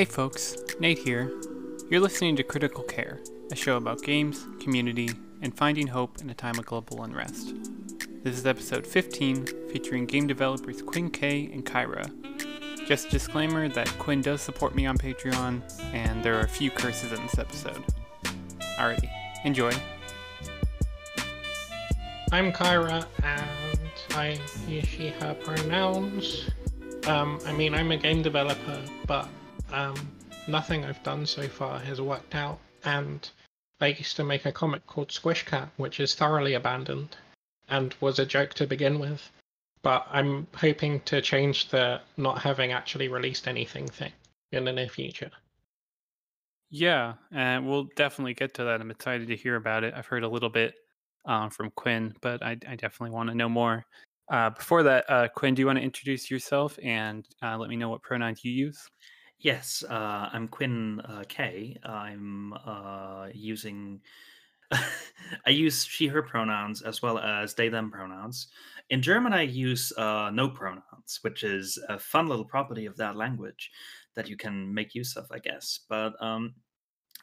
Hey folks, Nate here. You're listening to Critical Care, a show about games, community, and finding hope in a time of global unrest. This is episode 15, featuring game developers Quinn K and Kyra. Just a disclaimer that Quinn does support me on Patreon, and there are a few curses in this episode. Alrighty, enjoy. I'm Kyra, and I use she, her pronouns. Um, I mean, I'm a game developer, but um, nothing I've done so far has worked out. And I used to make a comic called Squish Cat, which is thoroughly abandoned and was a joke to begin with. But I'm hoping to change the not having actually released anything thing in the near future. Yeah, and we'll definitely get to that. I'm excited to hear about it. I've heard a little bit uh, from Quinn, but I, I definitely want to know more. Uh, before that, uh, Quinn, do you want to introduce yourself and uh, let me know what pronouns you use? Yes, uh, I'm Quinn uh, K. I'm uh, using. I use she/her pronouns as well as they/them pronouns. In German, I use uh, no pronouns, which is a fun little property of that language that you can make use of, I guess. But um,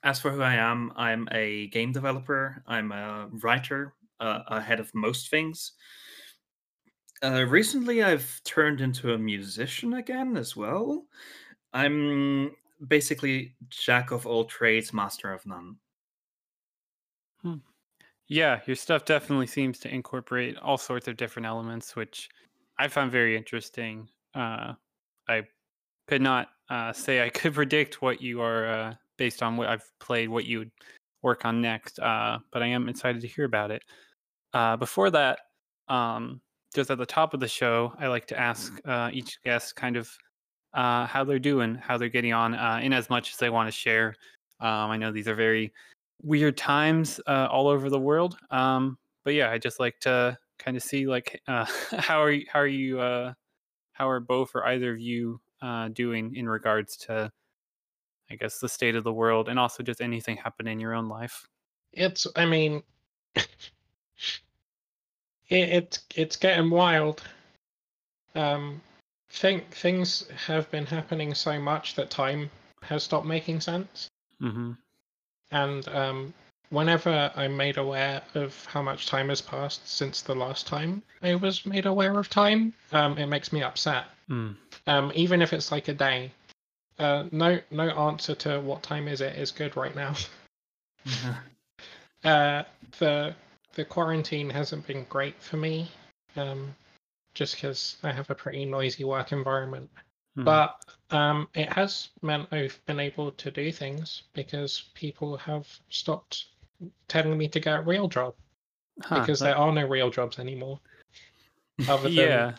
as for who I am, I'm a game developer. I'm a writer uh, ahead of most things. Uh, recently, I've turned into a musician again as well. I'm basically jack of all trades, master of none. Hmm. Yeah, your stuff definitely seems to incorporate all sorts of different elements, which I found very interesting. Uh, I could not uh, say I could predict what you are uh, based on what I've played, what you would work on next, uh, but I am excited to hear about it. Uh, before that, um, just at the top of the show, I like to ask uh, each guest kind of uh, how they're doing, how they're getting on, uh, in as much as they want to share. Um, I know these are very weird times uh, all over the world, um, but yeah, I just like to kind of see like uh, how are you, how are you uh, how are both or either of you uh, doing in regards to, I guess, the state of the world and also just anything happen in your own life. It's, I mean, it, it's it's getting wild. Um, think things have been happening so much that time has stopped making sense. Mm-hmm. And um, whenever I'm made aware of how much time has passed since the last time I was made aware of time, um, it makes me upset. Mm. Um, even if it's like a day. Uh, no, no answer to what time is it is good right now. uh, the the quarantine hasn't been great for me. Um, just because I have a pretty noisy work environment. Mhm. But um, it has meant I've been able to do things because people have stopped telling me to get a real job Huh, because that- there are no real jobs anymore, other than yeah,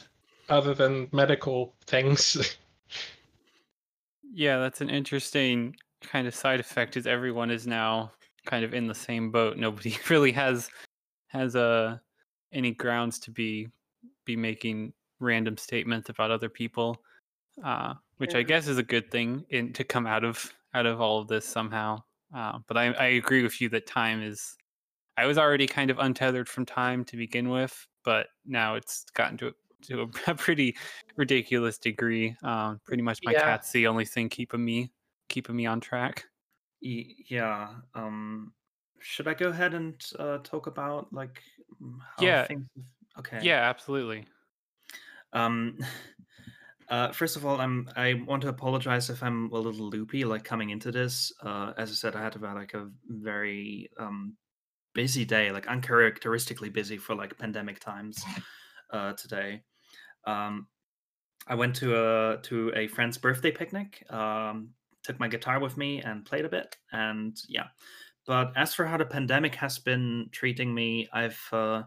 other than medical things. yeah, that's an interesting kind of side effect. Is everyone is now kind of in the same boat. Nobody really has has uh, any grounds to be be making random statements about other people, uh, which I guess is a good thing in to come out of out of all of this somehow. Uh, but I, I agree with you that time is. I was already kind of untethered from time to begin with, but now it's gotten to a, to a, pretty ridiculous degree. Um, pretty much my Yeah. cat's the only thing keeping me keeping me on track. Yeah. Um, should I go ahead and uh, talk about like how Yeah. things? Okay. Yeah, absolutely. Um, uh, first of all, I'm I want to apologize if I'm a little loopy, like coming into this. Uh, as I said, I had about like a very um busy day, like uncharacteristically busy for like pandemic times. Uh, today, um, I went to a to a friend's birthday picnic. Um, took my guitar with me and played a bit, and yeah. But as for how the pandemic has been treating me, I've uh,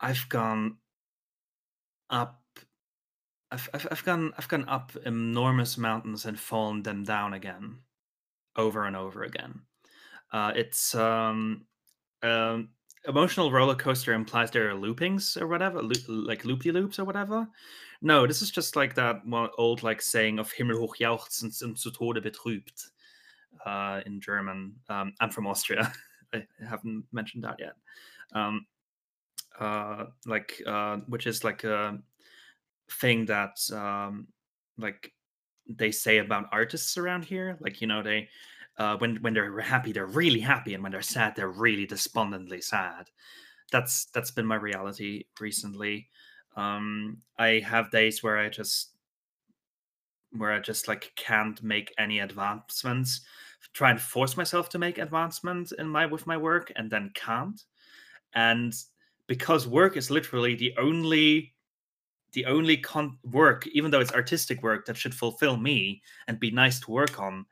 I've gone up I've, I've, I've gone I've gone up enormous mountains and fallen them down again over and over again. Uh, it's um, um, emotional roller coaster implies there are loopings or whatever, like loopy loops or whatever. No, this is just like that one old like saying of Himmelhoch jauchzend und zu Tode betrübt uh, in German. Um, I'm from Austria. I haven't mentioned that yet. Um, uh, like uh, which is like a thing that um, like they say about artists around here. Like you know, they uh, when when they're happy, they're really happy, and when they're sad, they're really despondently sad. That's that's been my reality recently. Um, I have days where I just where I just like can't make any advancements. Try and force myself to make advancements in my with my work, and then can't. And because work is literally the only the only con- work, even though it's artistic work that should fulfill me and be nice to work on,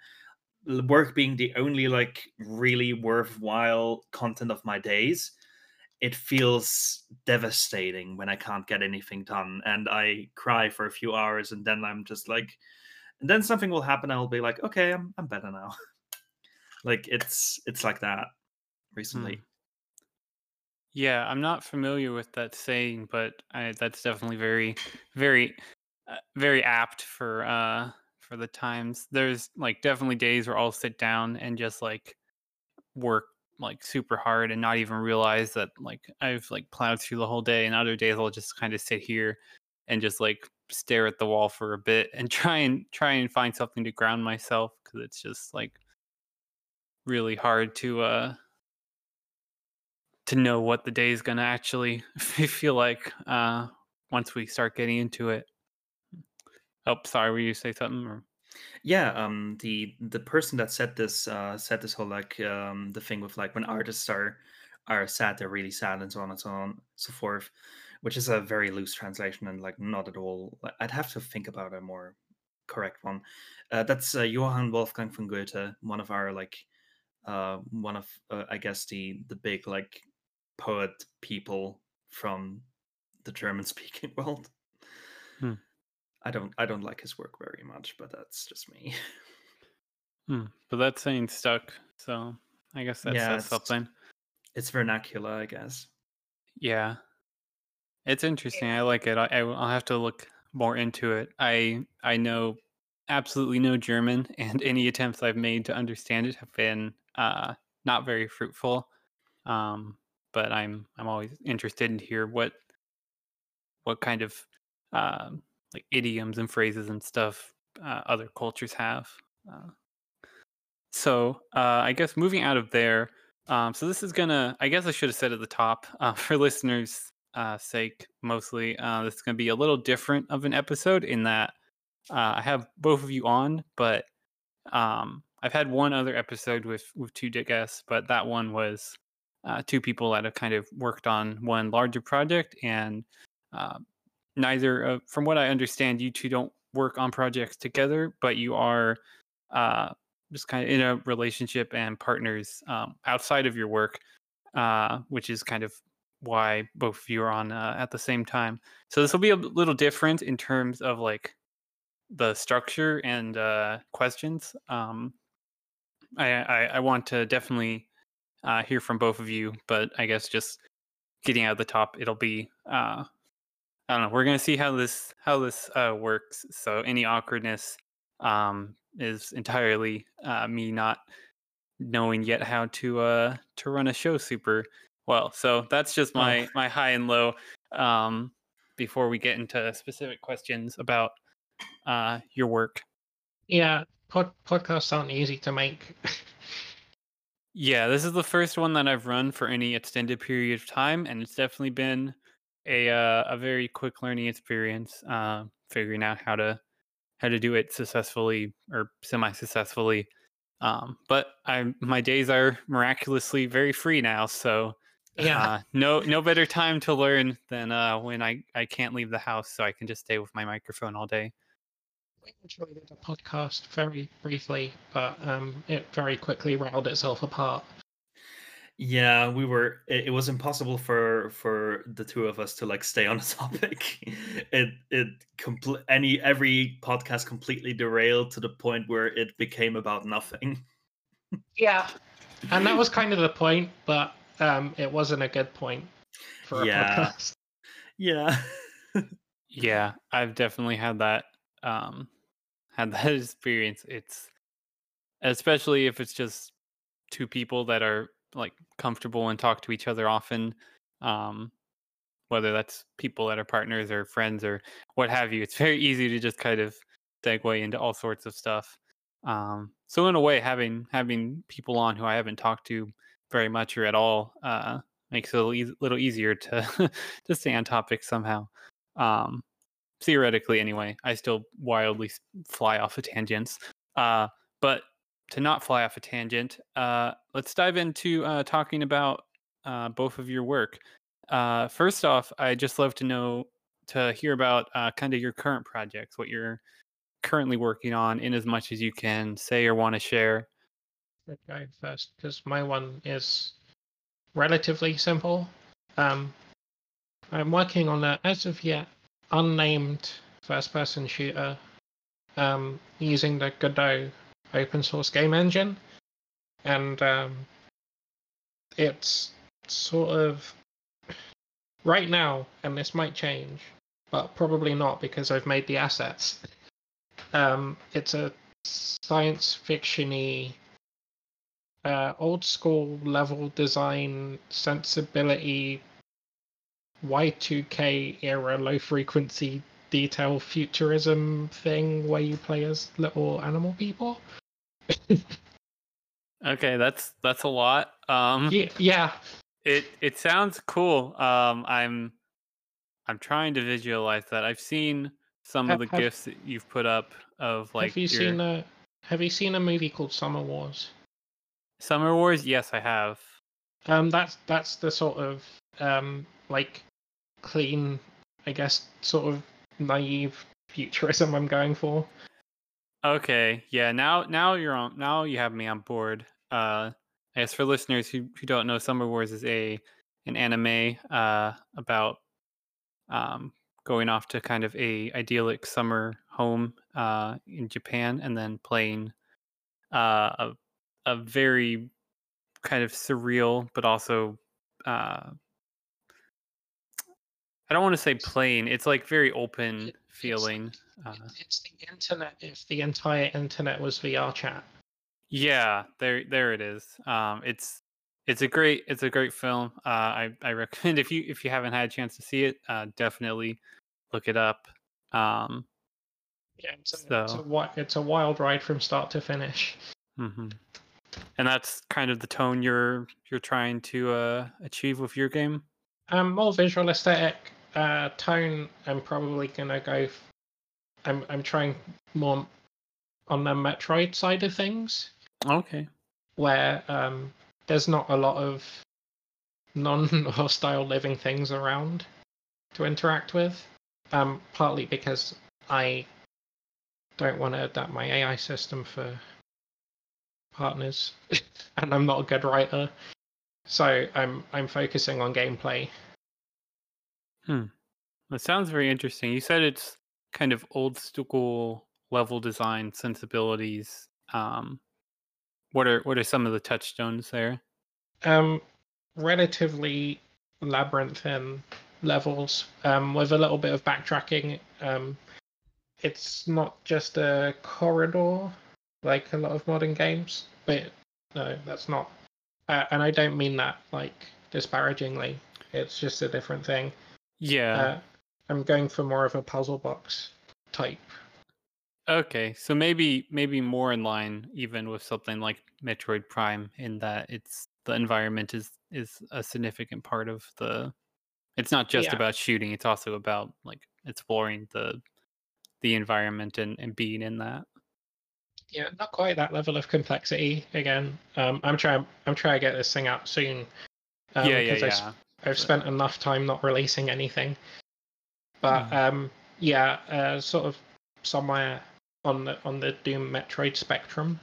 work being the only like really worthwhile content of my days, it feels devastating when I can't get anything done and I cry for a few hours and then I'm just like and then something will happen I'll be like okay I'm I'm better now. like it's it's like that recently. Hmm. Yeah, I'm not familiar with that saying, but I, that's definitely very, very, uh, very apt for uh for the times. There's like definitely days where I'll sit down and just like work like super hard and not even realize that like I've like plowed through the whole day. And other days I'll just kind of sit here and just like stare at the wall for a bit and try and try and find something to ground myself because it's just like really hard to uh to know what the day is going to actually feel like uh, once we start getting into it. Oh, sorry, were you say something? Or? Yeah, um, the the person that said this uh, said this whole like um, the thing with like when artists are are sad, they're really sad, and so on and so on so forth, which is a very loose translation and like not at all. I'd have to think about a more correct one. Uh, that's uh, Johann Wolfgang von Goethe, one of our like uh, one of uh, I guess the the big like poet people from the German speaking world. Hmm. I don't I don't like his work very much, but that's just me. Hmm. But that saying stuck, so I guess that yeah, says it's, something. It's vernacular, I guess. Yeah, it's interesting. I like it. I, I will have to look more into it. I I know absolutely no German, and any attempts I've made to understand it have been uh, not very fruitful. Um, but I'm I'm always interested in hear what what kind of um, like idioms and phrases and stuff uh, other cultures have. Uh, so uh, I guess moving out of there. Um, so this is gonna. I guess I should have said at the top uh, for listeners' uh, sake, mostly. This is gonna be a little different of an episode in that I have both of you on, but um, I've had one other episode with with two guests, but that one was uh, two people that have kind of worked on one larger project, and uh, neither, uh, from what I understand, you two don't work on projects together, but you are uh, just kind of in a relationship and partners um, outside of your work, uh, which is kind of why both of you are on uh, at the same time. So this will be a little different in terms of like the structure and questions. Um, I, I, I want to definitely uh, hear from both of you. But I guess just getting out of the top, it'll be uh, I don't know. We're gonna see how this how this uh, works. So any awkwardness um, is entirely uh, me not knowing yet how to uh, to run a show super well. So that's just my oh. my high and low. Um, before we get into specific questions about uh, your work. Yeah, pod- podcasts aren't easy to make. Yeah, this is the first one that I've run for any extended period of time, and it's definitely been a uh, a very quick learning experience. Uh, figuring out how to how to do it successfully or semi successfully. Um, but I my days are miraculously very free now, so yeah, uh, no no better time to learn than uh, when I I can't leave the house, so I can just stay with my microphone all day we enjoyed the podcast very briefly, but um, it very quickly riled itself apart. Yeah, we were. It, it, was impossible for for the two of us to like stay on a topic. it it complete any every podcast completely derailed to the point where it became about nothing. yeah, and that was kind of the point, but um, it wasn't a good point for a yeah. podcast. Yeah. yeah, I've definitely had that um had that experience, it's especially if it's just two people that are like comfortable and talk to each other often. Um, whether that's people that are partners or friends or what have you, it's very easy to just kind of segue into all sorts of stuff. Um, so in a way, having having people on who I haven't talked to very much or at all uh, makes it a little, e- little easier to to stay on topic somehow. Um, theoretically, anyway, I still wildly fly off of tangents. Uh, but to not fly off a tangent, uh, let's dive into uh, talking about uh, both of your work. Uh, first off, I just love to know to hear about uh, kind of your current projects, what you're currently working on, in as much as you can say or want to share. I'll first because my one is relatively simple. Um, I'm working on a, as of yet, unnamed first-person shooter um, using the Godot open source game engine, and um, it's sort of right now, and this might change, but probably not because I've made the assets. Um, it's a science fictiony uh, old school level design sensibility Y2K era low frequency detail futurism thing where you play as little animal people. Okay, that's that's a lot. Um, yeah, yeah. It it sounds cool. Um, I'm I'm trying to visualize that. I've seen some of the have- gifs that you've put up of like have you your seen a Have you seen a movie called Summer Wars? Summer Wars. Yes, I have. Um, that's that's the sort of um like clean, I guess, sort of naive futurism I'm going for. Okay, yeah. Now now you're on. Now you have me on board. Uh, guess for listeners who who don't know, Summer Wars is a an anime uh about um going off to kind of a idyllic summer home uh in Japan and then playing uh a a very kind of surreal but also uh I don't want to say plain. It's like very open feeling. Uh, It's the internet. If the entire internet was VR chat. Yeah, there there it is. Um, it's it's a great it's a great film. Uh, I I recommend if you if you haven't had a chance to see it, uh, definitely look it up. Um, Yeah, it's a, it's a it's a wild ride from start to finish. mhm. And that's kind of the tone you're you're trying to uh, achieve with your game. Um, more visual aesthetic, uh, tone. I'm probably gonna go. F- I'm I'm trying more on the Metroid side of things, Okay. where um, there's not a lot of non-hostile living things around to interact with. Um, partly because I don't want to adapt my AI system for partners, and I'm not a good writer. So I'm I'm focusing on gameplay. That sounds very interesting. You said it's kind of old school level design sensibilities. Um, what are what are some of the touchstones there? um, relatively labyrinthine levels um, with a little bit of backtracking. Um, it's not just a corridor like a lot of modern games, but no, that's not. Uh, and I don't mean that like disparagingly. It's just a different thing. Yeah. Uh, I'm going for more of a puzzle box type. Okay, so maybe maybe more in line even with something like Metroid Prime in that it's the environment is is a significant part of the it's not just Yeah. about shooting, it's also about like exploring the the environment and, and being in that. Yeah, not quite that level of complexity. Again, um, I'm trying. I'm trying to get this thing out soon. Um, yeah, yeah, 'cause I yeah. I've spent enough time not releasing anything. But Hmm. um, yeah, uh, sort of somewhere on the on the Doom Metroid spectrum.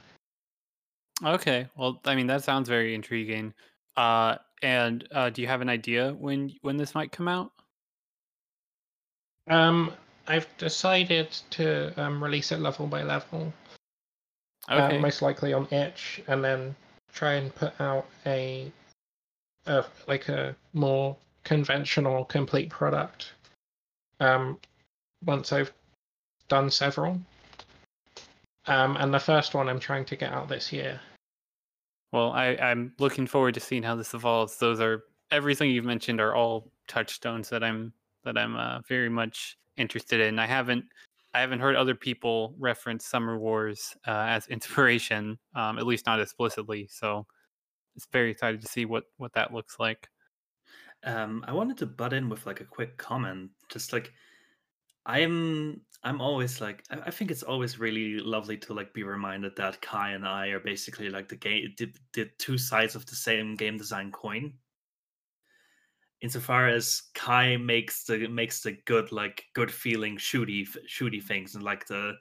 Okay. Well, I mean that sounds very intriguing. Uh and uh do you have an idea when when this might come out? Um, I've decided to um, release it level by level, Okay. uh, most likely on itch, and then try and put out a, a like a more conventional complete product. Um, once I've done several. Um, and the first one I'm trying to get out this year. Well, I, I'm looking forward to seeing how this evolves. Those are everything you've mentioned are all touchstones that I'm that I'm uh, very much interested in. I haven't I haven't heard other people reference Summer Wars uh, as inspiration, um, at least not explicitly. So very excited to see what what that looks like. Um, I wanted to butt in with like a quick comment, just like I'm I'm always like I, I think it's always really lovely to like be reminded that Kai and I are basically like the game the, the two sides of the same game design coin. Insofar as Kai makes the makes the good like good feeling shooty shooty things and like the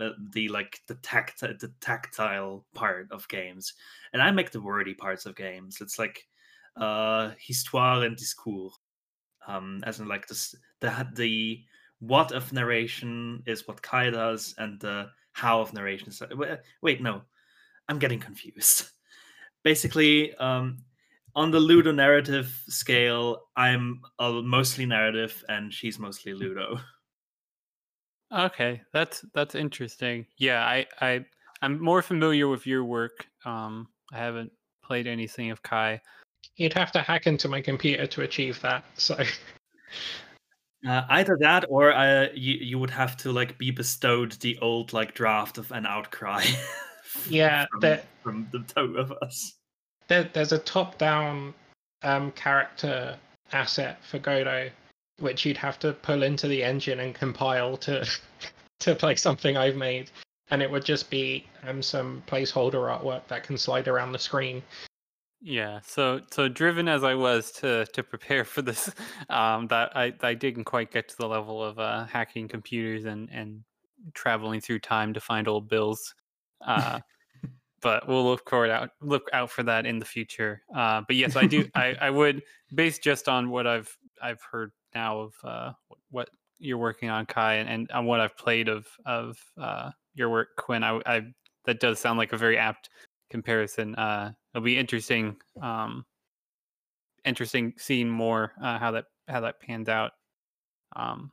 uh, the like the tactile the tactile part of games, and I make the wordy parts of games. It's like uh histoire and discours, um, as in like this the the what of narration is what Kai does, and the how of narration is. Wait, no, I'm getting confused. Basically, um, on the Ludo narrative scale, I'm uh, mostly narrative, and she's mostly Ludo. Okay, that's that's interesting. Yeah, I I I'm more familiar with your work. Um, I haven't played anything of Kai. You'd have to hack into my computer to achieve that. So uh, either that, or uh, you you would have to like be bestowed the old like draft of an outcry. yeah, from, there, from the two of us. There, there's a top-down um, character asset for Godot, which you'd have to pull into the engine and compile to to play something I've made, and it would just be um, some placeholder artwork that can slide around the screen. Yeah, so so driven as I was to to prepare for this, um, that I I didn't quite get to the level of uh, hacking computers and and traveling through time to find old bills. Uh, but we'll look forward out look out for that in the future. Uh, but yes, I do. I I would based just on what I've I've heard now of uh, what you're working on, Kai, and, and on what I've played of of uh, your work, Quinn. I, I that does sound like a very apt comparison. Uh, it'll be interesting, um, interesting seeing more uh, how that how that pans out. Um,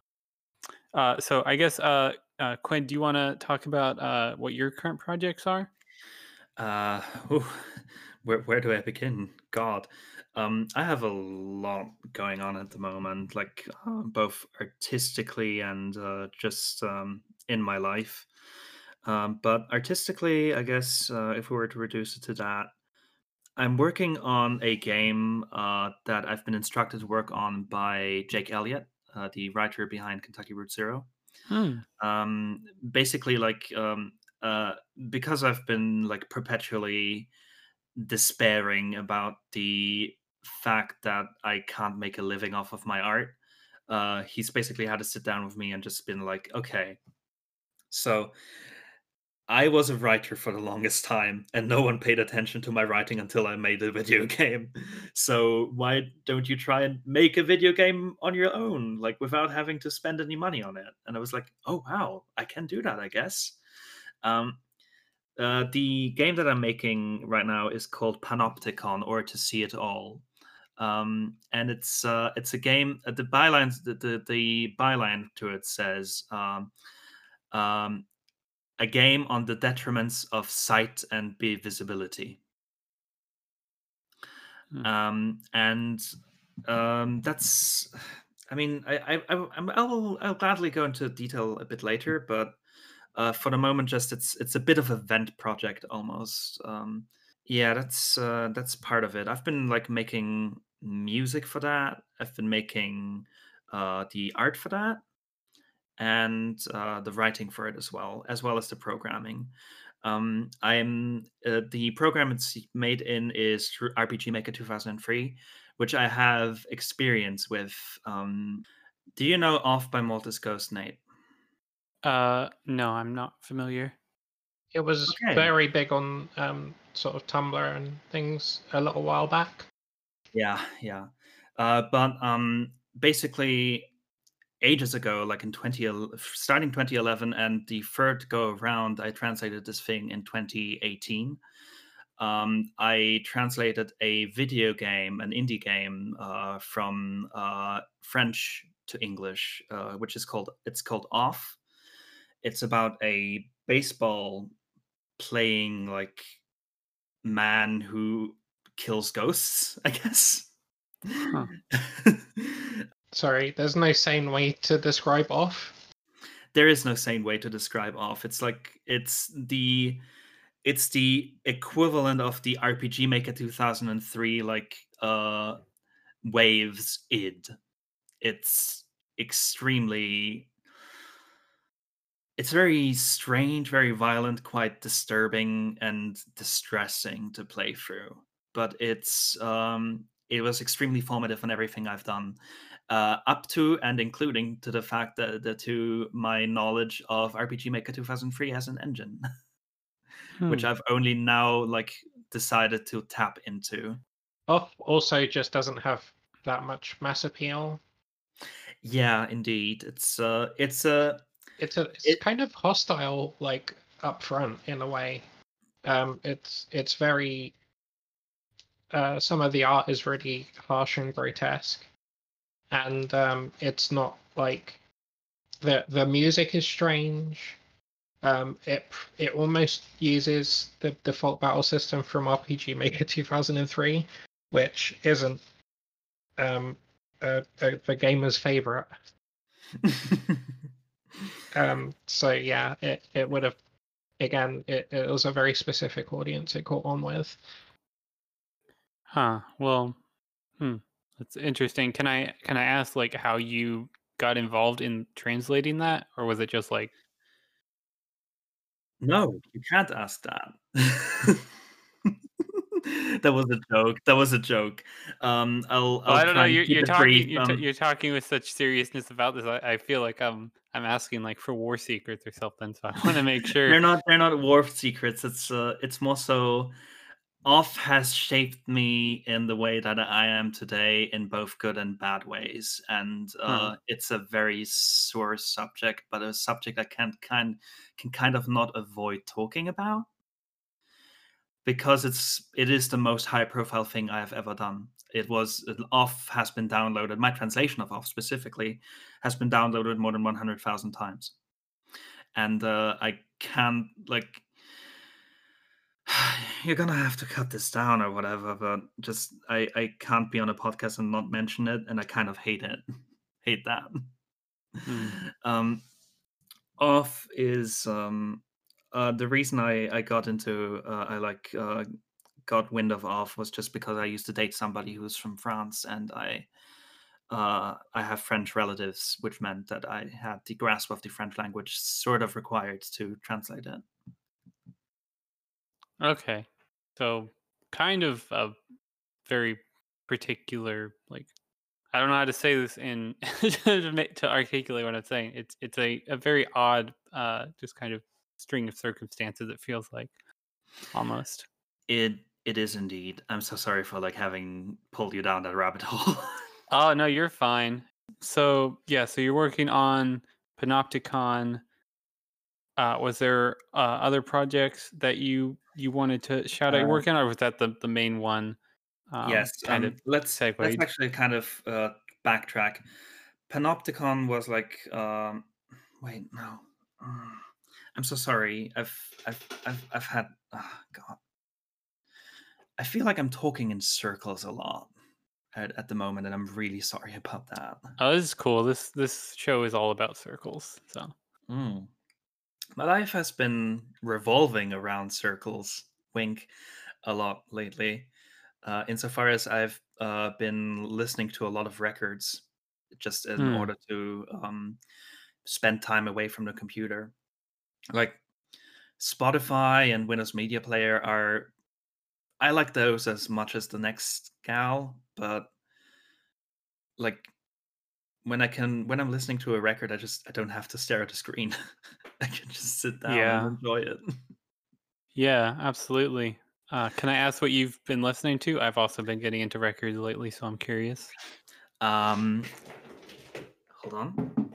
uh, so I guess uh, uh, Quinn, do you want to talk about uh, what your current projects are? Uh, ooh, where where do I begin? God, um, I have a lot going on at the moment, like uh, both artistically and uh, just um, in my life. Um, but artistically, I guess uh, if we were to reduce it to that, I'm working on a game uh, that I've been instructed to work on by Jake Elliott, uh, the writer behind Kentucky Route Zero. Hmm. Um, basically, like um, uh, because I've been like perpetually despairing about the fact that I can't make a living off of my art. Uh, he's basically had to sit down with me and just been like, okay, so I was a writer for the longest time, and no one paid attention to my writing until I made a video game. So why don't you try and make a video game on your own, like without having to spend any money on it? And I was like, oh wow, I can do that, I guess. Um, uh, the game that I'm making right now is called Panopticon, or To See It All, um, and it's uh, it's a game. Uh, the byline the, the, the byline to it says um, um, a game on the detriments of sight and visibility. Hmm. Um, and um, that's, I mean, I, I, I, I'll, I'll gladly go into detail a bit later, but uh, for the moment, just it's it's a bit of a vent project almost. Um, yeah, that's uh, that's part of it. I've been like making music for that. I've been making uh, the art for that and uh, the writing for it as well, as well as the programming. Um, I'm uh, the program it's made in is RPG Maker 2003, which I have experience with. Um, do you know Off by Mortis Ghost, Nate? Uh, no, I'm not familiar. It was okay. very big on um, sort of Tumblr and things a little while back. Yeah, yeah. Uh, but um, basically, ages ago, like in 20, starting 2011, and the third go around, I translated this thing in 2018. Um, I translated a video game, an indie game, uh, from uh, French to English, uh, which is called it's called Off. It's about a baseball playing like man who kills ghosts. I guess. Huh. Sorry, there's no sane way to describe off. there is no sane way to describe off. It's like it's the it's the equivalent of the RPG Maker 2003 like uh waves id. It's extremely it's very strange, very violent, quite disturbing and distressing to play through. But it's um it was extremely formative in everything I've done. Uh, up to and including to the fact that, that to my knowledge of RPG Maker 2003 as an engine. hmm. which I've only now like decided to tap into. Off also just doesn't have that much mass appeal. Yeah, indeed. It's uh it's a it's a it's it, kind of hostile like up front in a way. Um it's it's very uh some of the art is really harsh and grotesque. And um it's not like the the music is strange um, it it almost uses the default battle system from RPG Maker 2003, which isn't um, a, a, the gamer's favorite. um, so yeah, it, it would have again it, it was a very specific audience it caught on with. Huh. Well, hmm. That's interesting. Can I can I ask like how you got involved in translating that, or was it just like no, you can't ask that. that was a joke. That was a joke. Um, I'll. I'll I don't know. You're, you're talking. You're, um, you're, talking with such seriousness about this. I, I, feel like I'm. I'm asking like for war secrets or something. So I want to make sure they're not. They're not war secrets. It's. Uh. It's more so off has shaped me in the way that I am today in both good and bad ways. And uh, hmm. it's a very sore subject, but a subject I can kind can kind of not avoid talking about because it's it is the most high profile thing I have ever done. It was off has been downloaded. My translation of off specifically has been downloaded more than one hundred thousand times, and uh, I can't like you're gonna have to cut this down or whatever but just i i can't be on a podcast and not mention it and i kind of hate it hate that mm. um off is um uh the reason i i got into uh, i like uh got wind of off was just because i used to date somebody who's from france and i uh, I have French relatives, which meant that I had the grasp of the French language sort of required to translate it. Okay. So kind of a very particular like I don't know how to say this in to, articulate what I'm saying. It's it's a, a very odd uh just kind of string of circumstances it feels like almost. It it is indeed. I'm so sorry for like having pulled you down that rabbit hole. oh no, you're fine. So yeah, so you're working on Panopticon uh, was there uh, other projects that you you wanted to shout out uh, working, or was that the the main one? Um, yes, kind um, of. Let's segue. let's actually kind of uh, backtrack. Panopticon was like, um, wait, no, mm, I'm so sorry. I've I've I've, I've had oh, God. I feel like I'm talking in circles a lot at, at the moment, and I'm really sorry about that. Oh, this is cool. This this show is all about circles. So. Mm my life has been revolving around circles, wink, a lot lately. Uh, insofar as I've uh, been listening to a lot of records just in hmm. order to um, spend time away from the computer. Like Spotify and Windows Media Player are, I like those as much as the next gal, but like when I can when I'm listening to a record, I just I don't have to stare at a screen. I can just sit down yeah. and enjoy it. Yeah, absolutely. Uh, can I ask what you've been listening to? I've also been getting into records lately, so I'm curious. Um, hold on.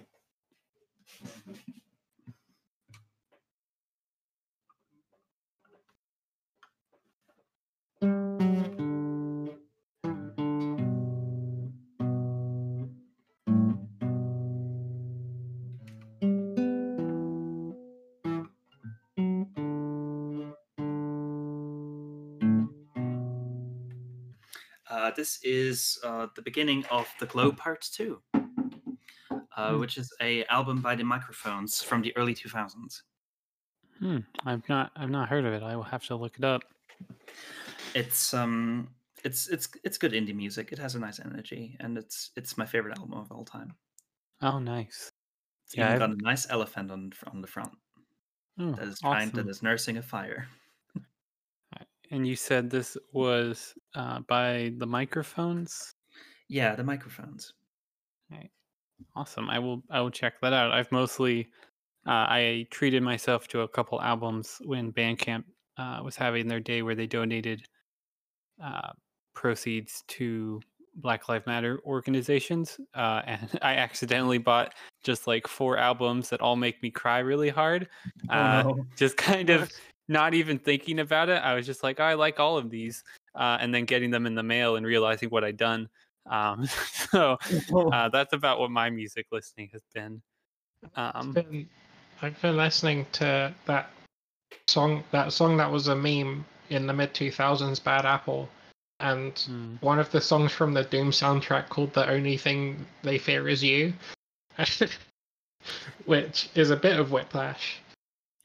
This is uh, the beginning of the Glow Part 2. uh, Hmm. which is a album by the Microphones from the early 2000s. Hmm. I've not I've not heard of it. I will have to look it up. It's um, it's it's it's good indie music. It has a nice energy, and it's it's my favorite album of all time. Oh, nice. It's Yeah, got a nice elephant on on the front Oh, that is trying awesome. that is nursing a fire. And you said this was uh, by the microphones. Yeah, the Microphones. Awesome. I will. I will check that out. I've mostly. Uh, I treated myself to a couple albums when Bandcamp uh, was having their day where they donated uh, proceeds to Black Lives Matter organizations, uh, and I accidentally bought just like four albums that all make me cry really hard. Uh, oh no! just kind of not even thinking about it. I was just like, "Oh, I like all of these, uh, and then getting them in the mail and realizing what I'd done. Um, so uh, that's about what my music listening has been. Um, I've been, I've been listening to that song, that song that was a meme in the mid 2000s, Bad Apple, and hmm, one of the songs from the Doom soundtrack called "The Only Thing They Fear Is You," which is a bit of whiplash.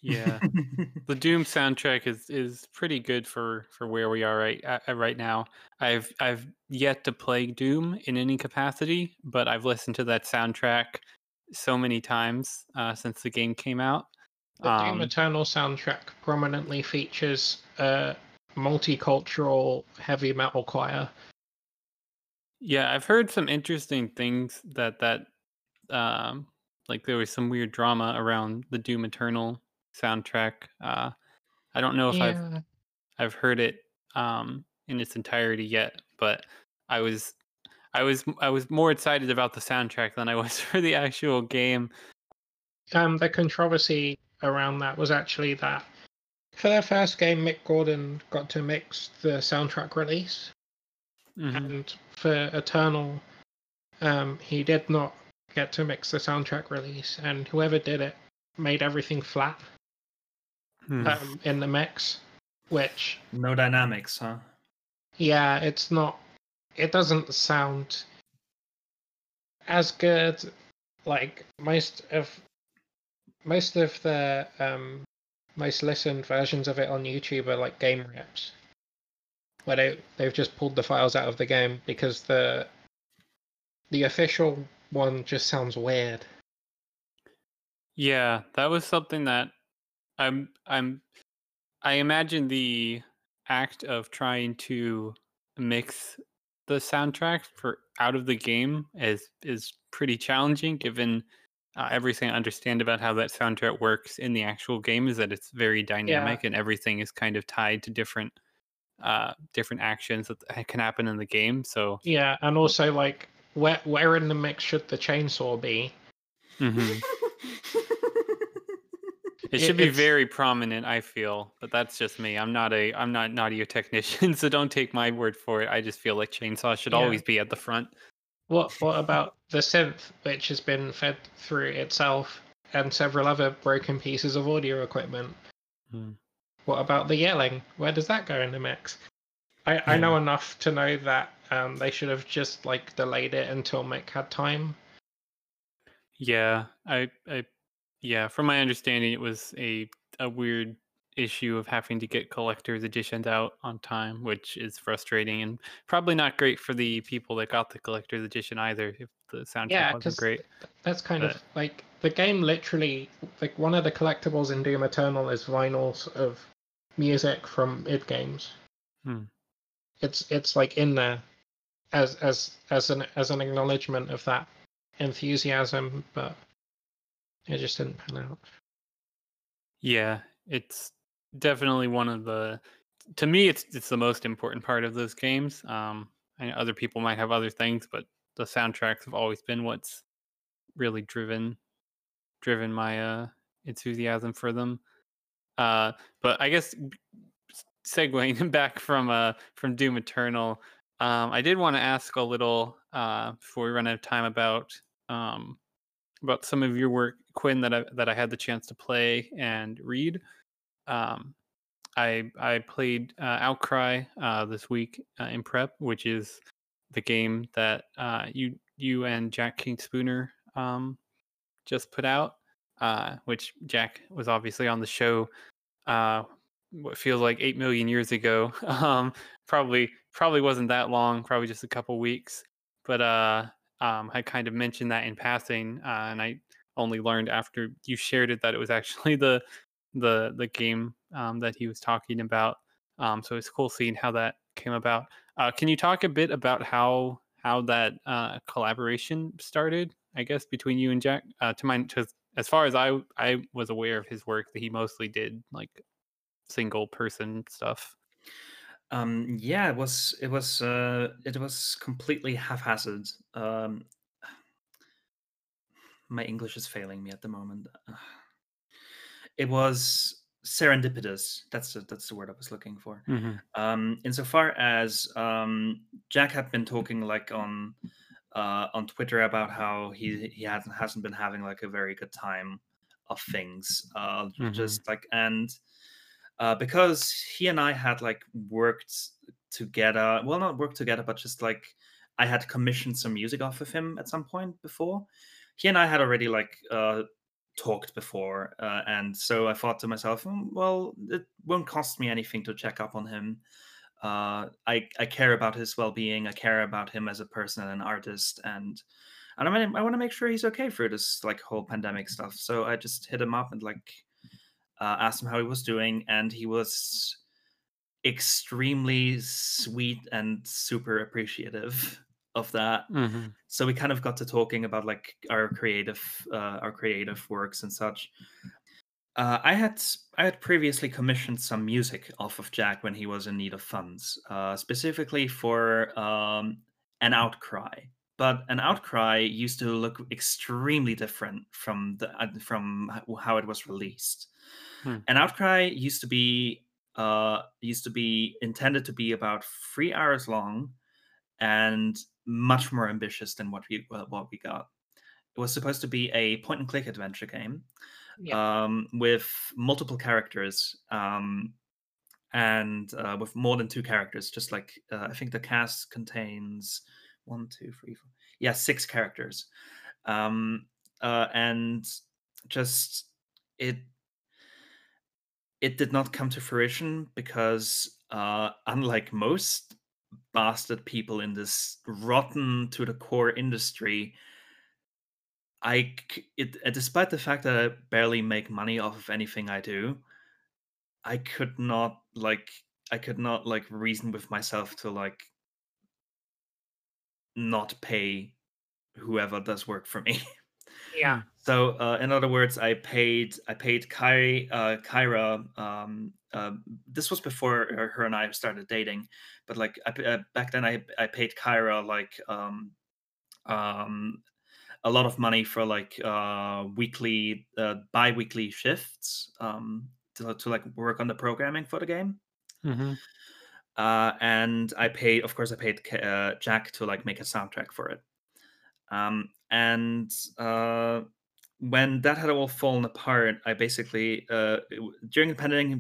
Yeah, the Doom soundtrack is is pretty good for for where we are right uh, right now. I've I've yet to play Doom in any capacity, but I've listened to that soundtrack so many times uh, since the game came out. The Doom Um, Eternal soundtrack prominently features a multicultural heavy metal choir. Yeah, I've heard some interesting things that that um like there was some weird drama around the Doom Eternal soundtrack. Uh I don't know if I've I've heard it um in its entirety yet, but I was I was I was more excited about the soundtrack than I was for the actual game. um, the controversy around that was actually that for their first game, Mick Gordon got to mix the soundtrack release, Mhm. and for Eternal, um, he did not get to mix the soundtrack release, and whoever did it made everything flat Hmm. um, in the mix, which no dynamics, huh? yeah, it's not. It doesn't sound as good. Like most of most of the um, most listened versions of it on YouTube are like game rips, where they they've just pulled the files out of the game because the the official one just sounds weird. Yeah, that was something that I'm I'm I imagine the act of trying to mix the soundtrack for out of the game is is pretty challenging given uh, everything I understand about how that soundtrack works in the actual game is that it's very dynamic and everything is kind of tied to different uh different actions that can happen in the game so Yeah, and also like where where in the mix should the chainsaw be? mhm. It should be very prominent, I feel, but that's just me. I'm not a I'm not an audio technician, so don't take my word for it. I just feel like chainsaw should Yeah. always be at the front. What what about the synth, which has been fed through itself and several other broken pieces of audio equipment? Hmm. What about the yelling? Where does that go in the mix? I, I know enough to know that um, they should have just like delayed it until Mick had time. Yeah, I I yeah, from my understanding it was a a weird issue of having to get collector's editions out on time, which is frustrating and probably not great for the people that got the collector's edition either if the soundtrack Yeah, wasn't great. That's kind of like the game. Literally, like one of the collectibles in Doom Eternal is vinyls of music from id games. Hmm. It's it's like in there as as as an as an acknowledgement of that enthusiasm, but it just didn't pan out. Yeah, it's definitely one of the to me it's it's the most important part of those games. Um I know other people might have other things, but the soundtracks have always been what's really driven driven my uh enthusiasm for them. Uh but I guess segueing back from uh from Doom Eternal, um I did want to ask a little uh before we run out of time about um about some of your work, Quinn, that I that I had the chance to play and read. Um, I I played uh, Outcry uh, this week uh, in prep, which is the game that uh, you you and Jack King Spooner um, just put out, uh, which Jack was obviously on the show. Uh, what feels like eight million years ago. Um, probably probably wasn't that long. Probably just a couple weeks. But um, I kind of mentioned that in passing, uh, and I only learned after you shared it that it was actually the the the game um, that he was talking about. Um, so it's cool seeing how that came about. Uh, can you talk a bit about how how that uh, collaboration started? I guess between you and Jack. Uh, to my to, as far as I I was aware of his work, that he mostly did like single person stuff. Um, yeah, it was it was uh, it was completely haphazard. Um, my English is failing me at the moment. It was serendipitous. That's a, that's the word I was looking for. Mm-hmm. Um, insofar as um, Jack had been talking like on uh, on Twitter about how he he hasn't hasn't been having like a very good time of things. Uh, Mhm. Just like and uh, because he and I had like worked together. Well, not worked together, but just like I had commissioned some music off of him at some point before. He and I had already like uh, talked before, uh, and so I thought to myself, "Hmm, well, it won't cost me anything to check up on him. Uh, I I care about his well being. I care about him as a person and an artist, and and I mean, I want to make sure he's okay through this like whole pandemic stuff. So I just hit him up and like uh, asked him how he was doing, and he was extremely sweet and super appreciative of that. Mm-hmm. so we kind of got to talking about like our creative uh, our creative works and such. Uh, i had i had previously commissioned some music off of jack when he was in need of funds uh, specifically for um, an outcry. But an outcry used to look extremely different from the uh, from how it was released Hmm. an outcry used to be uh, used to be intended to be about three hours long and much more ambitious than what we uh, what we got. It was supposed to be a point and click adventure game um, with multiple characters um, and uh, with more than two characters. Just like uh, I think the cast contains one, two, three, four, yeah, six characters, um, uh, and just it it did not come to fruition because uh, unlike most bastard people in this rotten to the core industry i it uh, despite the fact that i barely make money off of anything i do i could not like i could not like reason with myself to like not pay whoever does work for me Yeah. So, uh, in other words, I paid I paid Kai uh, Kyra. Um, um, this was before her, her and I started dating, but like I, uh, back then, I I paid Kyra like um, um, a lot of money for like uh, weekly, uh, bi-weekly shifts um, to to like work on the programming for the game. Mm-hmm. Uh, and I paid, of course, I paid uh, Jack to like make a soundtrack for it. Um, and uh, when that had all fallen apart, I basically uh, during the pandemic,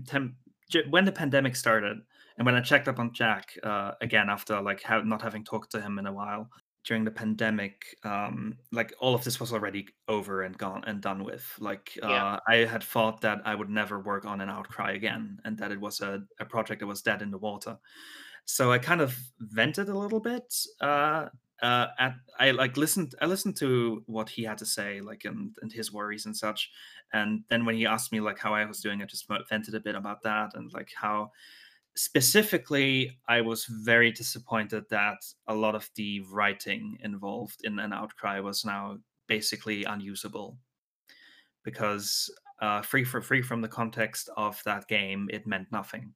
when the pandemic started, and when I checked up on Jack uh, again after like ha- not having talked to him in a while during the pandemic, um, like all of this was already over and gone and done with. Like uh, Yeah. I had thought that I would never work on an Outcry again, and that it was a, a project that was dead in the water. So I kind of vented a little bit. Uh, uh, at I like listened. I listened to what he had to say, like and and his worries and such. And then when he asked me like how I was doing, I just vented a bit about that and like how specifically I was very disappointed that a lot of the writing involved in an outcry was now basically unusable because uh, free for free from the context of that game, it meant nothing.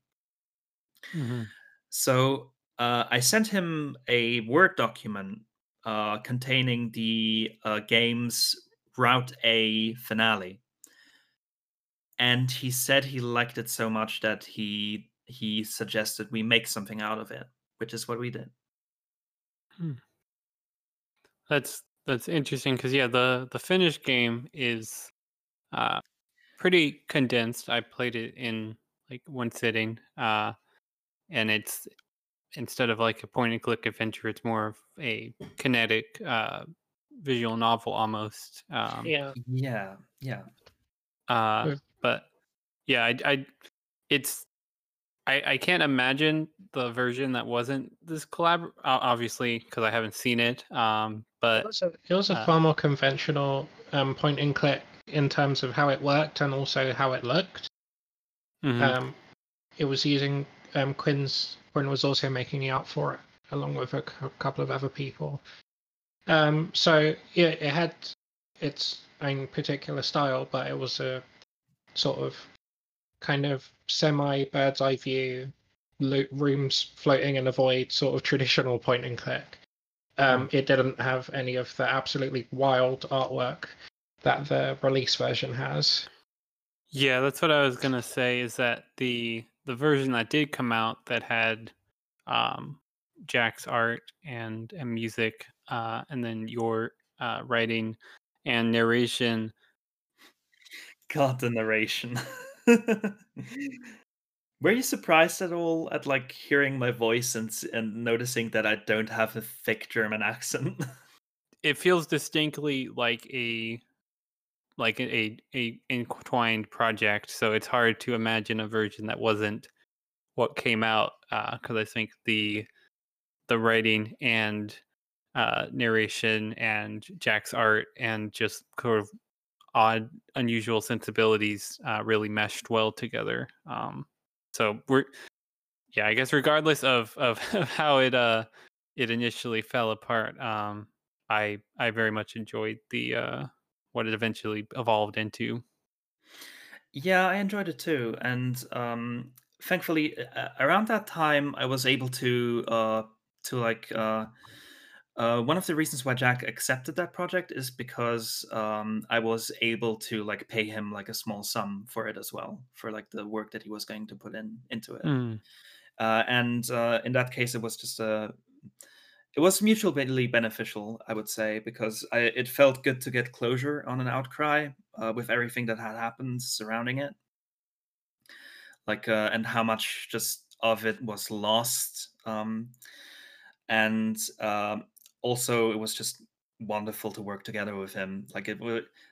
Mm-hmm. So uh, I sent him a Word document uh, containing the uh, game's Route A finale, and he said he liked it so much that he he suggested we make something out of it, which is what we did. That's that's interesting because yeah, the the finished game is uh pretty condensed. I played it in like one sitting, uh, and it's instead of like a point and click adventure, it's more of a kinetic uh visual novel almost. Um, Yeah. Yeah, yeah. Uh, Good. but yeah, I, I it's I, I can't imagine the version that wasn't this collab. Obviously, because I haven't seen it. Um, It but was a, it was a uh, far more conventional um, point and click in terms of how it worked and also how it looked. mhm. Um, it was using um, Quinn's. Quinn was also making the art for it, along with a cou- couple of other people. Um, so yeah, it had its own particular style, but it was a sort of kind of semi bird's eye view, rooms floating in a void, sort of traditional point and click. Um, it didn't have any of the absolutely wild artwork that the release version has. Yeah, that's what I was gonna say. Is that the the version that did come out that had um, Jack's art and and music, uh, and then your uh, writing and narration. God, the narration. Were you surprised at all at like hearing my voice and and noticing that I don't have a thick German accent? It feels distinctly like a like a, a entwined project, so it's hard to imagine a version that wasn't what came out. Because I think the the writing and uh, narration and Jack's art and just sort of odd, unusual sensibilities uh, really meshed well together. Um, so we're, yeah, I guess regardless of of how it uh it initially fell apart, um, I I very much enjoyed the uh what it eventually evolved into. Yeah, I enjoyed it too, and um, thankfully, uh, around that time, I was able to uh, to like uh, uh, one of the reasons why Jack accepted that project is because um, I was able to like pay him like a small sum for it as well for like the work that he was going to put in into it, Mm, uh, and uh, in that case, it was just a it was mutually beneficial, I would say, because I, it felt good to get closure on an outcry uh, with everything that had happened surrounding it. Like uh, and how much just of it was lost um and um also it was just wonderful to work together with him. Like it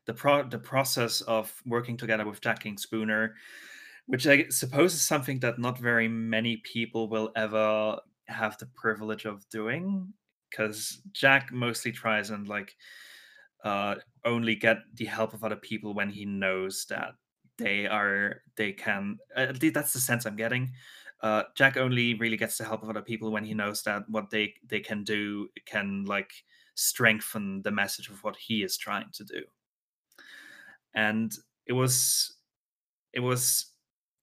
the pro the process of working together with jack king spooner which i suppose is something that not very many people will ever have the privilege of doing because jack mostly tries and like uh only get the help of other people when he knows that they are they can at least that's the sense i'm getting. Uh jack only really gets the help of other people when he knows that what they they can do can like strengthen the message of what he is trying to do. And it was it was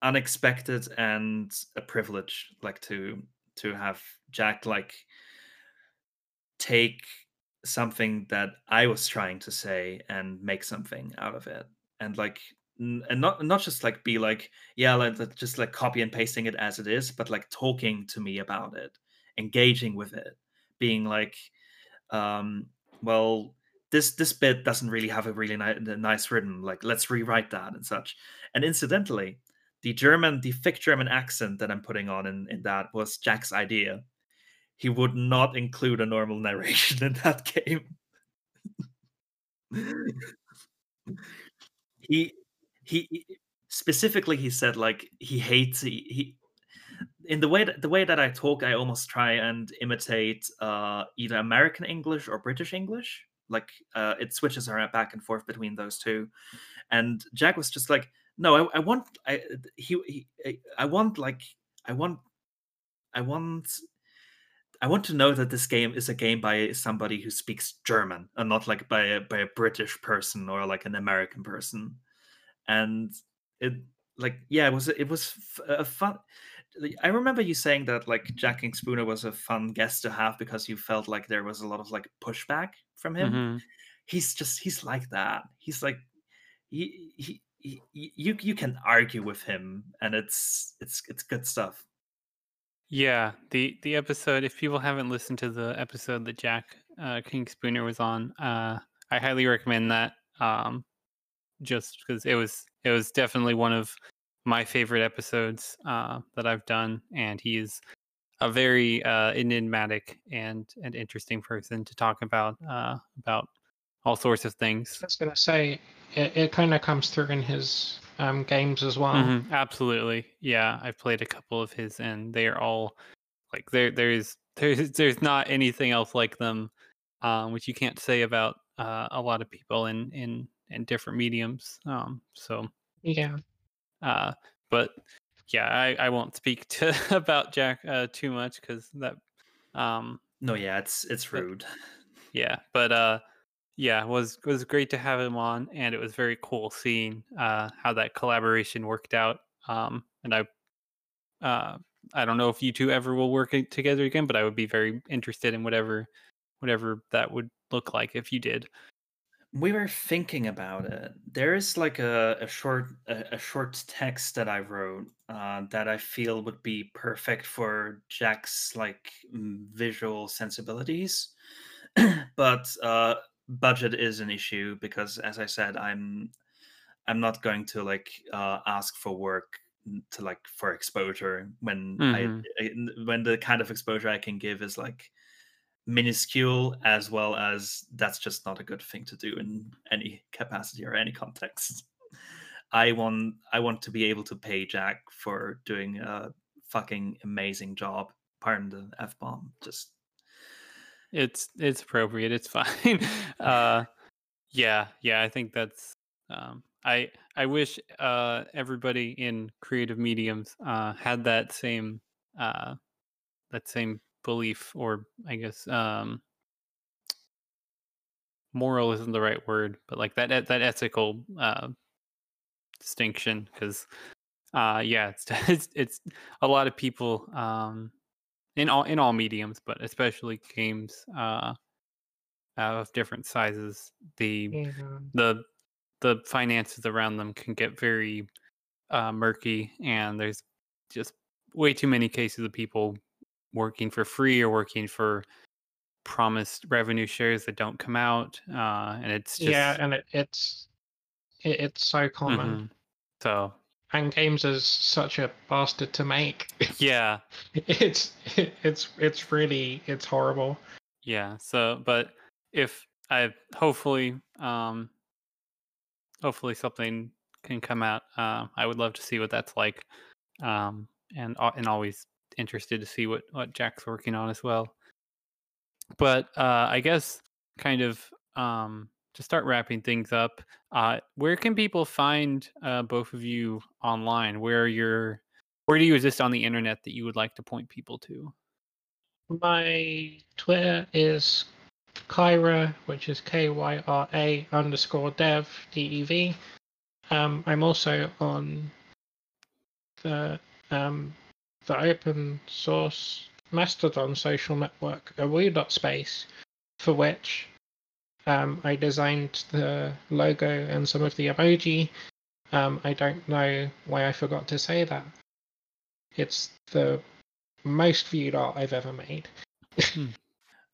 unexpected and a privilege like to to have jack like take something that i was trying to say and make something out of it. And like and not not just like be like yeah like like, just like copy and pasting it as it is but like talking to me about it engaging with it being like um well this this bit doesn't really have a really ni- nice rhythm like let's rewrite that and such. And incidentally the german the thick german accent that i'm putting on in, in that was jack's idea he would not include a normal narration in that game he he specifically he said like he hates he, he in the way that the way that I talk, I almost try and imitate uh, either American English or British English. Like uh, it switches around back and forth between those two. And Jack was just like, "No, I, I want I he, he I- want like I want I want I want to know that this game is a game by somebody who speaks German and not like by a by a British person or like an American person." And it like yeah, it was it was a fun. I remember you saying that like Jack and Spooner was a fun guest to have because you felt like there was a lot of like pushback from him. mhm. He's just he's like that. He's like he, he, he you you can argue with him and it's it's it's good stuff. Yeah, the the episode. If people haven't listened to the episode that Jack uh, King Spooner was on, uh, I highly recommend that. Um, just because it was it was definitely one of my favorite episodes uh, that I've done, and he's a very uh, enigmatic and and interesting person to talk about uh, about all sorts of things. I was gonna say it, it kind of comes through in his um, games as well. Mhm, absolutely, yeah. I've played a couple of his, and they are all like there. There's there's there's not anything else like them, um, which you can't say about uh, a lot of people in in in different mediums. Um, so Yeah. uh, but yeah, I, I won't speak to about Jack uh, too much because that um No, yeah, it's it's But- rude. yeah, but uh yeah, it was was great to have him on, and it was very cool seeing uh how that collaboration worked out. Um, and I uh I don't know if you two ever will work together again, but I would be very interested in whatever whatever that would look like if you did. We were thinking about it. There is like a, a short a, a short text that I wrote uh, that I feel would be perfect for Jack's like visual sensibilities, but uh, budget is an issue because, as I said, I'm I'm not going to like uh, ask for work to like for exposure when Mhm. I, I when the kind of exposure I can give is like minuscule as well as that's just not a good thing to do in any capacity or any context. I want I want to be able to pay Jack for doing a fucking amazing job. Pardon the f bomb. Just It's it's appropriate. It's fine. uh, yeah, yeah. I think that's. Um, I I wish uh, everybody in creative mediums uh, had that same uh, that same belief, or I guess um, moral isn't the right word, but like that that ethical uh, distinction. Because uh, yeah, it's, it's it's a lot of people um, in all in all mediums, but especially games. Uh, of different sizes, the Yeah. the the finances around them can get very uh, murky, and there's just way too many cases of people working for free or working for promised revenue shares that don't come out, uh, and it's just yeah, and it, it's it, it's so common. Mhm. So And games is such a bastard to make. yeah, it's it's it's really it's horrible. yeah. So, but if I hopefully, um, hopefully something can come out. Um, I would love to see what that's like, um, and and always interested to see what what Jack's working on as well. But uh, I guess kind of um, to start wrapping things up, uh, where can people find uh, both of you online? Where you're, where do you exist on the internet that you would like to point people to? My Twitter is Kyra, which is K Y R A underscore dev D E V. Um, I'm also on the um, the open source Mastodon social network, awoo.space, for which um, I designed the logo and some of the emoji. Um, I don't know why I forgot to say that. It's the most viewed art I've ever made.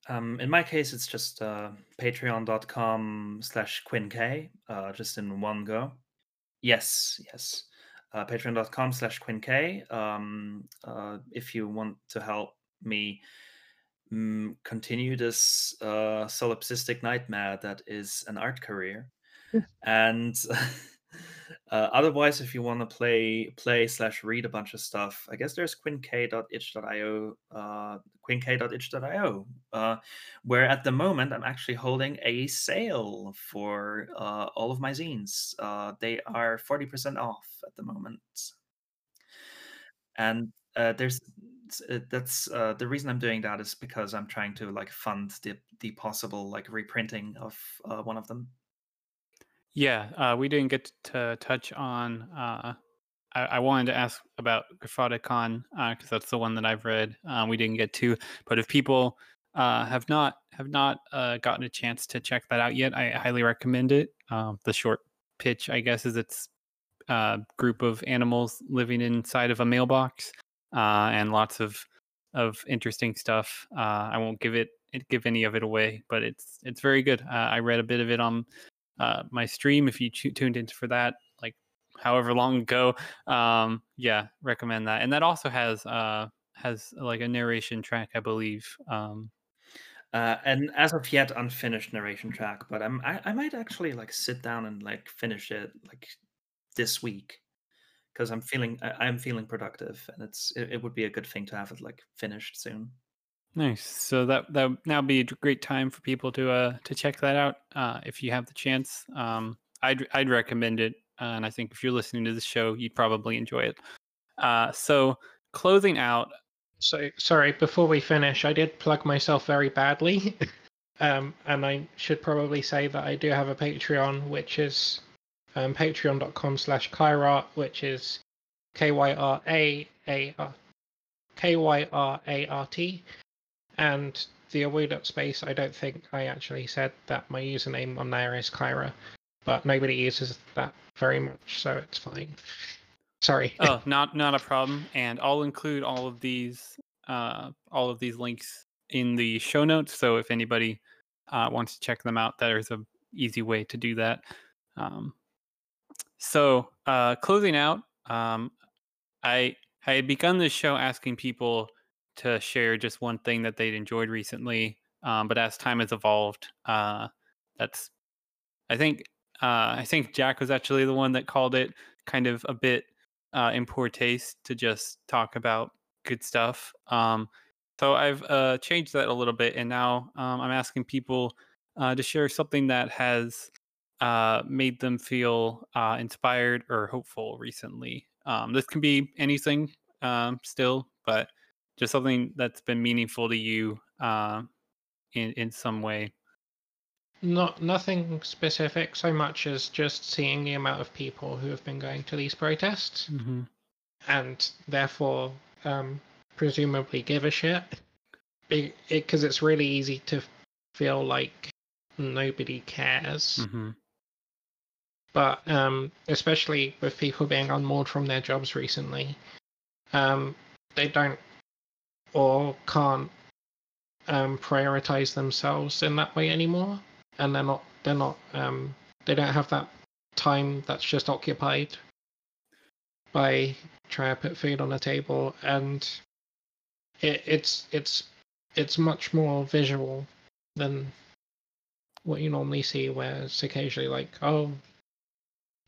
Um, in my case, it's just uh, patreon.com slash quink, uh, just in one go. Yes, yes. Uh, patreon.com slash quink. Um, uh, if you want to help me mm, continue this uh, solipsistic nightmare that is an art career. and uh, otherwise, if you want to play play slash read a bunch of stuff, I guess there's quink.itch.io, uh, quink.itch.io, uh, where at the moment I'm actually holding a sale for uh, all of my zines. Uh, they are 40% off at the moment. And uh, there's that's uh, the reason I'm doing that is because I'm trying to like fund the the possible like reprinting of uh, one of them. Yeah, uh, we didn't get to touch on. Uh, I, I wanted to ask about Graphoticon because that's the one that I've read. We didn't get to, but if people uh, have not have not uh, gotten a chance to check that out yet, I highly recommend it. Um, the short pitch, I guess, is it's a group of animals living inside of a mailbox, uh, and lots of of interesting stuff. Uh, I won't give it give any of it away, but it's it's very good. Uh, I read a bit of it on uh, my stream if you tu- tuned in for that like however long ago um yeah recommend that and that also has uh has like a narration track i believe um Uh, and as of yet, unfinished narration track, but I'm I, I might actually like sit down and like finish it like this week because I'm feeling I, I'm feeling productive, and it's it, it would be a good thing to have it like finished soon. Nice. So that that would now be a great time for people to uh to check that out uh, if you have the chance. Um, I'd I'd recommend it, uh, and I think if you're listening to this show, you'd probably enjoy it. Uh, so closing out. So sorry, before we finish, I did plug myself very badly, um, and I should probably say that I do have a Patreon, which is um, patreon.com/slash Kyra, which is K Y R A A R K Y R A R T and the away space, I don't think I actually said that my username on there is Kyra, but nobody uses that very much, so it's fine. Sorry. oh, not not a problem. And I'll include all of these uh, all of these links in the show notes. So if anybody uh, wants to check them out, there's a easy way to do that. Um, so uh, closing out, um, I I had begun this show asking people to share just one thing that they'd enjoyed recently. Um, but as time has evolved, uh, that's I think uh, I think Jack was actually the one that called it kind of a bit uh, in poor taste to just talk about good stuff. Um, so I've uh, changed that a little bit, and now um, I'm asking people uh, to share something that has uh, made them feel uh, inspired or hopeful recently. Um, this can be anything um, still, but just something that's been meaningful to you uh, in in some way. Not nothing specific so much as just seeing the amount of people who have been going to these protests, mm-hmm. and therefore um, presumably give a shit. Because it, it's really easy to feel like nobody cares. Mm-hmm. But um, especially with people being unmoored from their jobs recently, um, they don't or can't um, prioritize themselves in that way anymore, and they're not they're not um, they don't have that time that's just occupied by trying to put food on the table, and it, it's it's it's much more visual than what you normally see, where it's occasionally like, oh,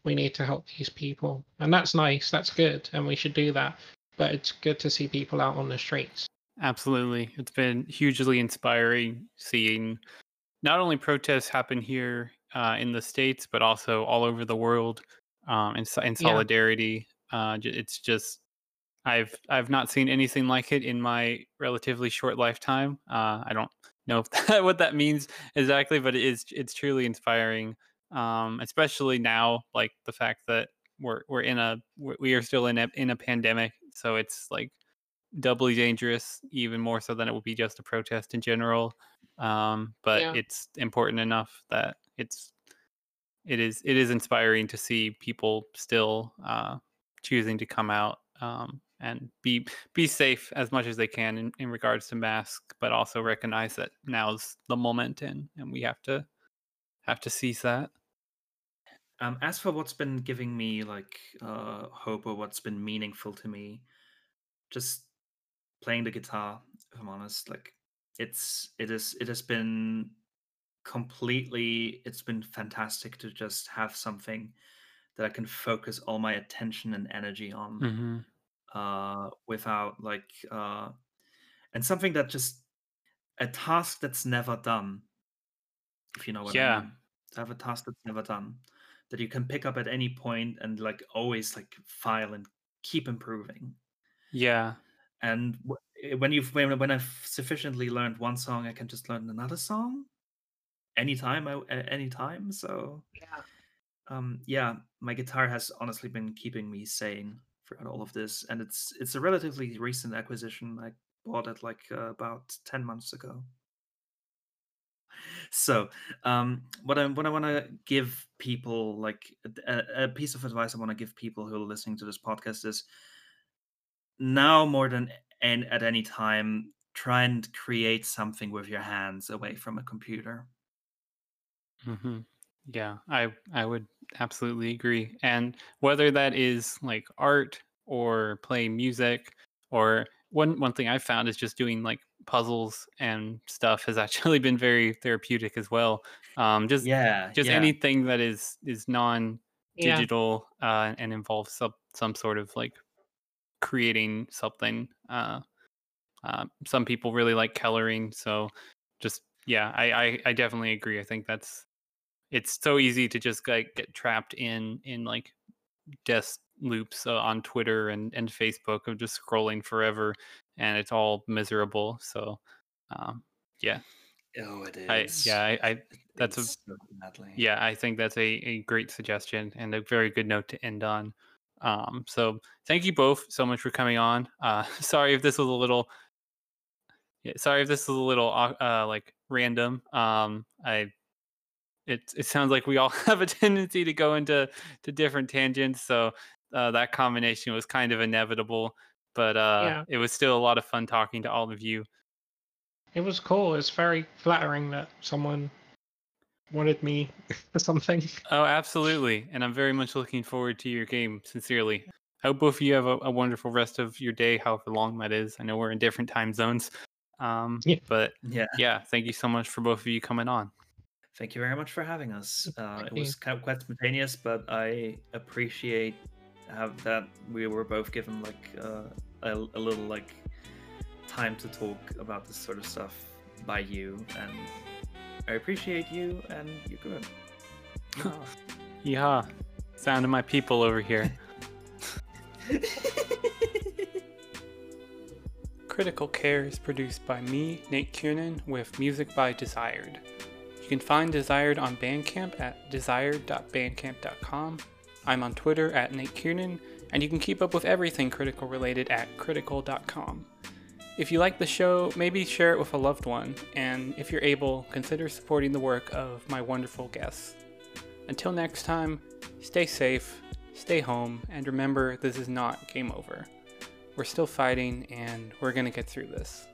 we need to help these people, and that's nice, that's good, and we should do that. But it's good to see people out on the streets. Absolutely. It's been hugely inspiring seeing not only protests happen here uh, in the States, but also all over the world um, in, in solidarity. Yeah. Uh, it's just, I've I've not seen anything like it in my relatively short lifetime. Uh, I don't know that, what that means exactly, but it is it's truly inspiring, um, especially now, like the fact that we're we're in a we are still in a in a pandemic, so it's like doubly dangerous, even more so than it would be just a protest in general. Um, but yeah. it's important enough that it's it is it is inspiring to see people still uh, choosing to come out um, and be be safe as much as they can in, in regards to masks, but also recognize that now's the moment and and we have to have to seize that. Um, as for what's been giving me like uh, hope or what's been meaningful to me, just playing the guitar if i'm honest like it's it is it has been completely it's been fantastic to just have something that i can focus all my attention and energy on mm-hmm. uh without like uh and something that just a task that's never done if you know what yeah. i mean to have a task that's never done that you can pick up at any point and like always like file and keep improving yeah and eh, when you've when, when I've sufficiently learned one song, I can just learn another song anytime, I, anytime. So yeah, um, yeah, my guitar has honestly been keeping me sane throughout all of this, and it's it's a relatively recent acquisition. I bought it like uh, about ten months ago. So, um, what I what I want to give people, like a, a piece of advice, I want to give people who are listening to this podcast is now more than and at any time try and create something with your hands away from a computer mm-hmm. yeah i i would absolutely agree and whether that is like art or play music or one one thing i found is just doing like puzzles and stuff has actually been very therapeutic as well. Um, just Yeah, just yeah. anything that is is non Yeah. digital uh, and involves some some sort of like creating something. Uh, uh, some people really like coloring, so just yeah, I, I I definitely agree. I think that's it's so easy to just like get trapped in in like death loops uh, on Twitter and and Facebook of just scrolling forever, and it's all miserable. So um, yeah, Oh, it I yeah I, I that's a- so yeah, I think that's a, a great suggestion and a very good note to end on. Um, so thank you both so much for coming on. Uh, sorry if this was a little, yeah, sorry if this was a little uh, like random. Um, I, it it sounds like we all have a tendency to go into to different tangents, so uh, that combination was kind of inevitable. But uh, Yeah. it was still a lot of fun talking to all of you. It was cool. It's very flattering that someone wanted me for something. Oh, absolutely. And I'm very much looking forward to your game, sincerely. I hope both of you have a, a wonderful rest of your day, however long that is. I know we're in different time zones. Um, Yeah. But Yeah. yeah, thank you so much for both of you coming on. Thank you very much for having us. Uh, it was kind of quite spontaneous, but I appreciate have that we were both given like uh, a, a little like time to talk about this sort of stuff by you, and I appreciate you, and you're good. Yeah, sound of my people over here. Critical Care is produced by me, Nate Kiernan, with music by Desired. You can find Desired on Bandcamp at desired.bandcamp.com. I'm on Twitter at Nate Kiernan, and you can keep up with everything critical related at critical.com. If you like the show, maybe share it with a loved one, and if you're able, consider supporting the work of my wonderful guests. Until next time, stay safe, stay home, and remember this is not game over. We're still fighting, and we're gonna get through this.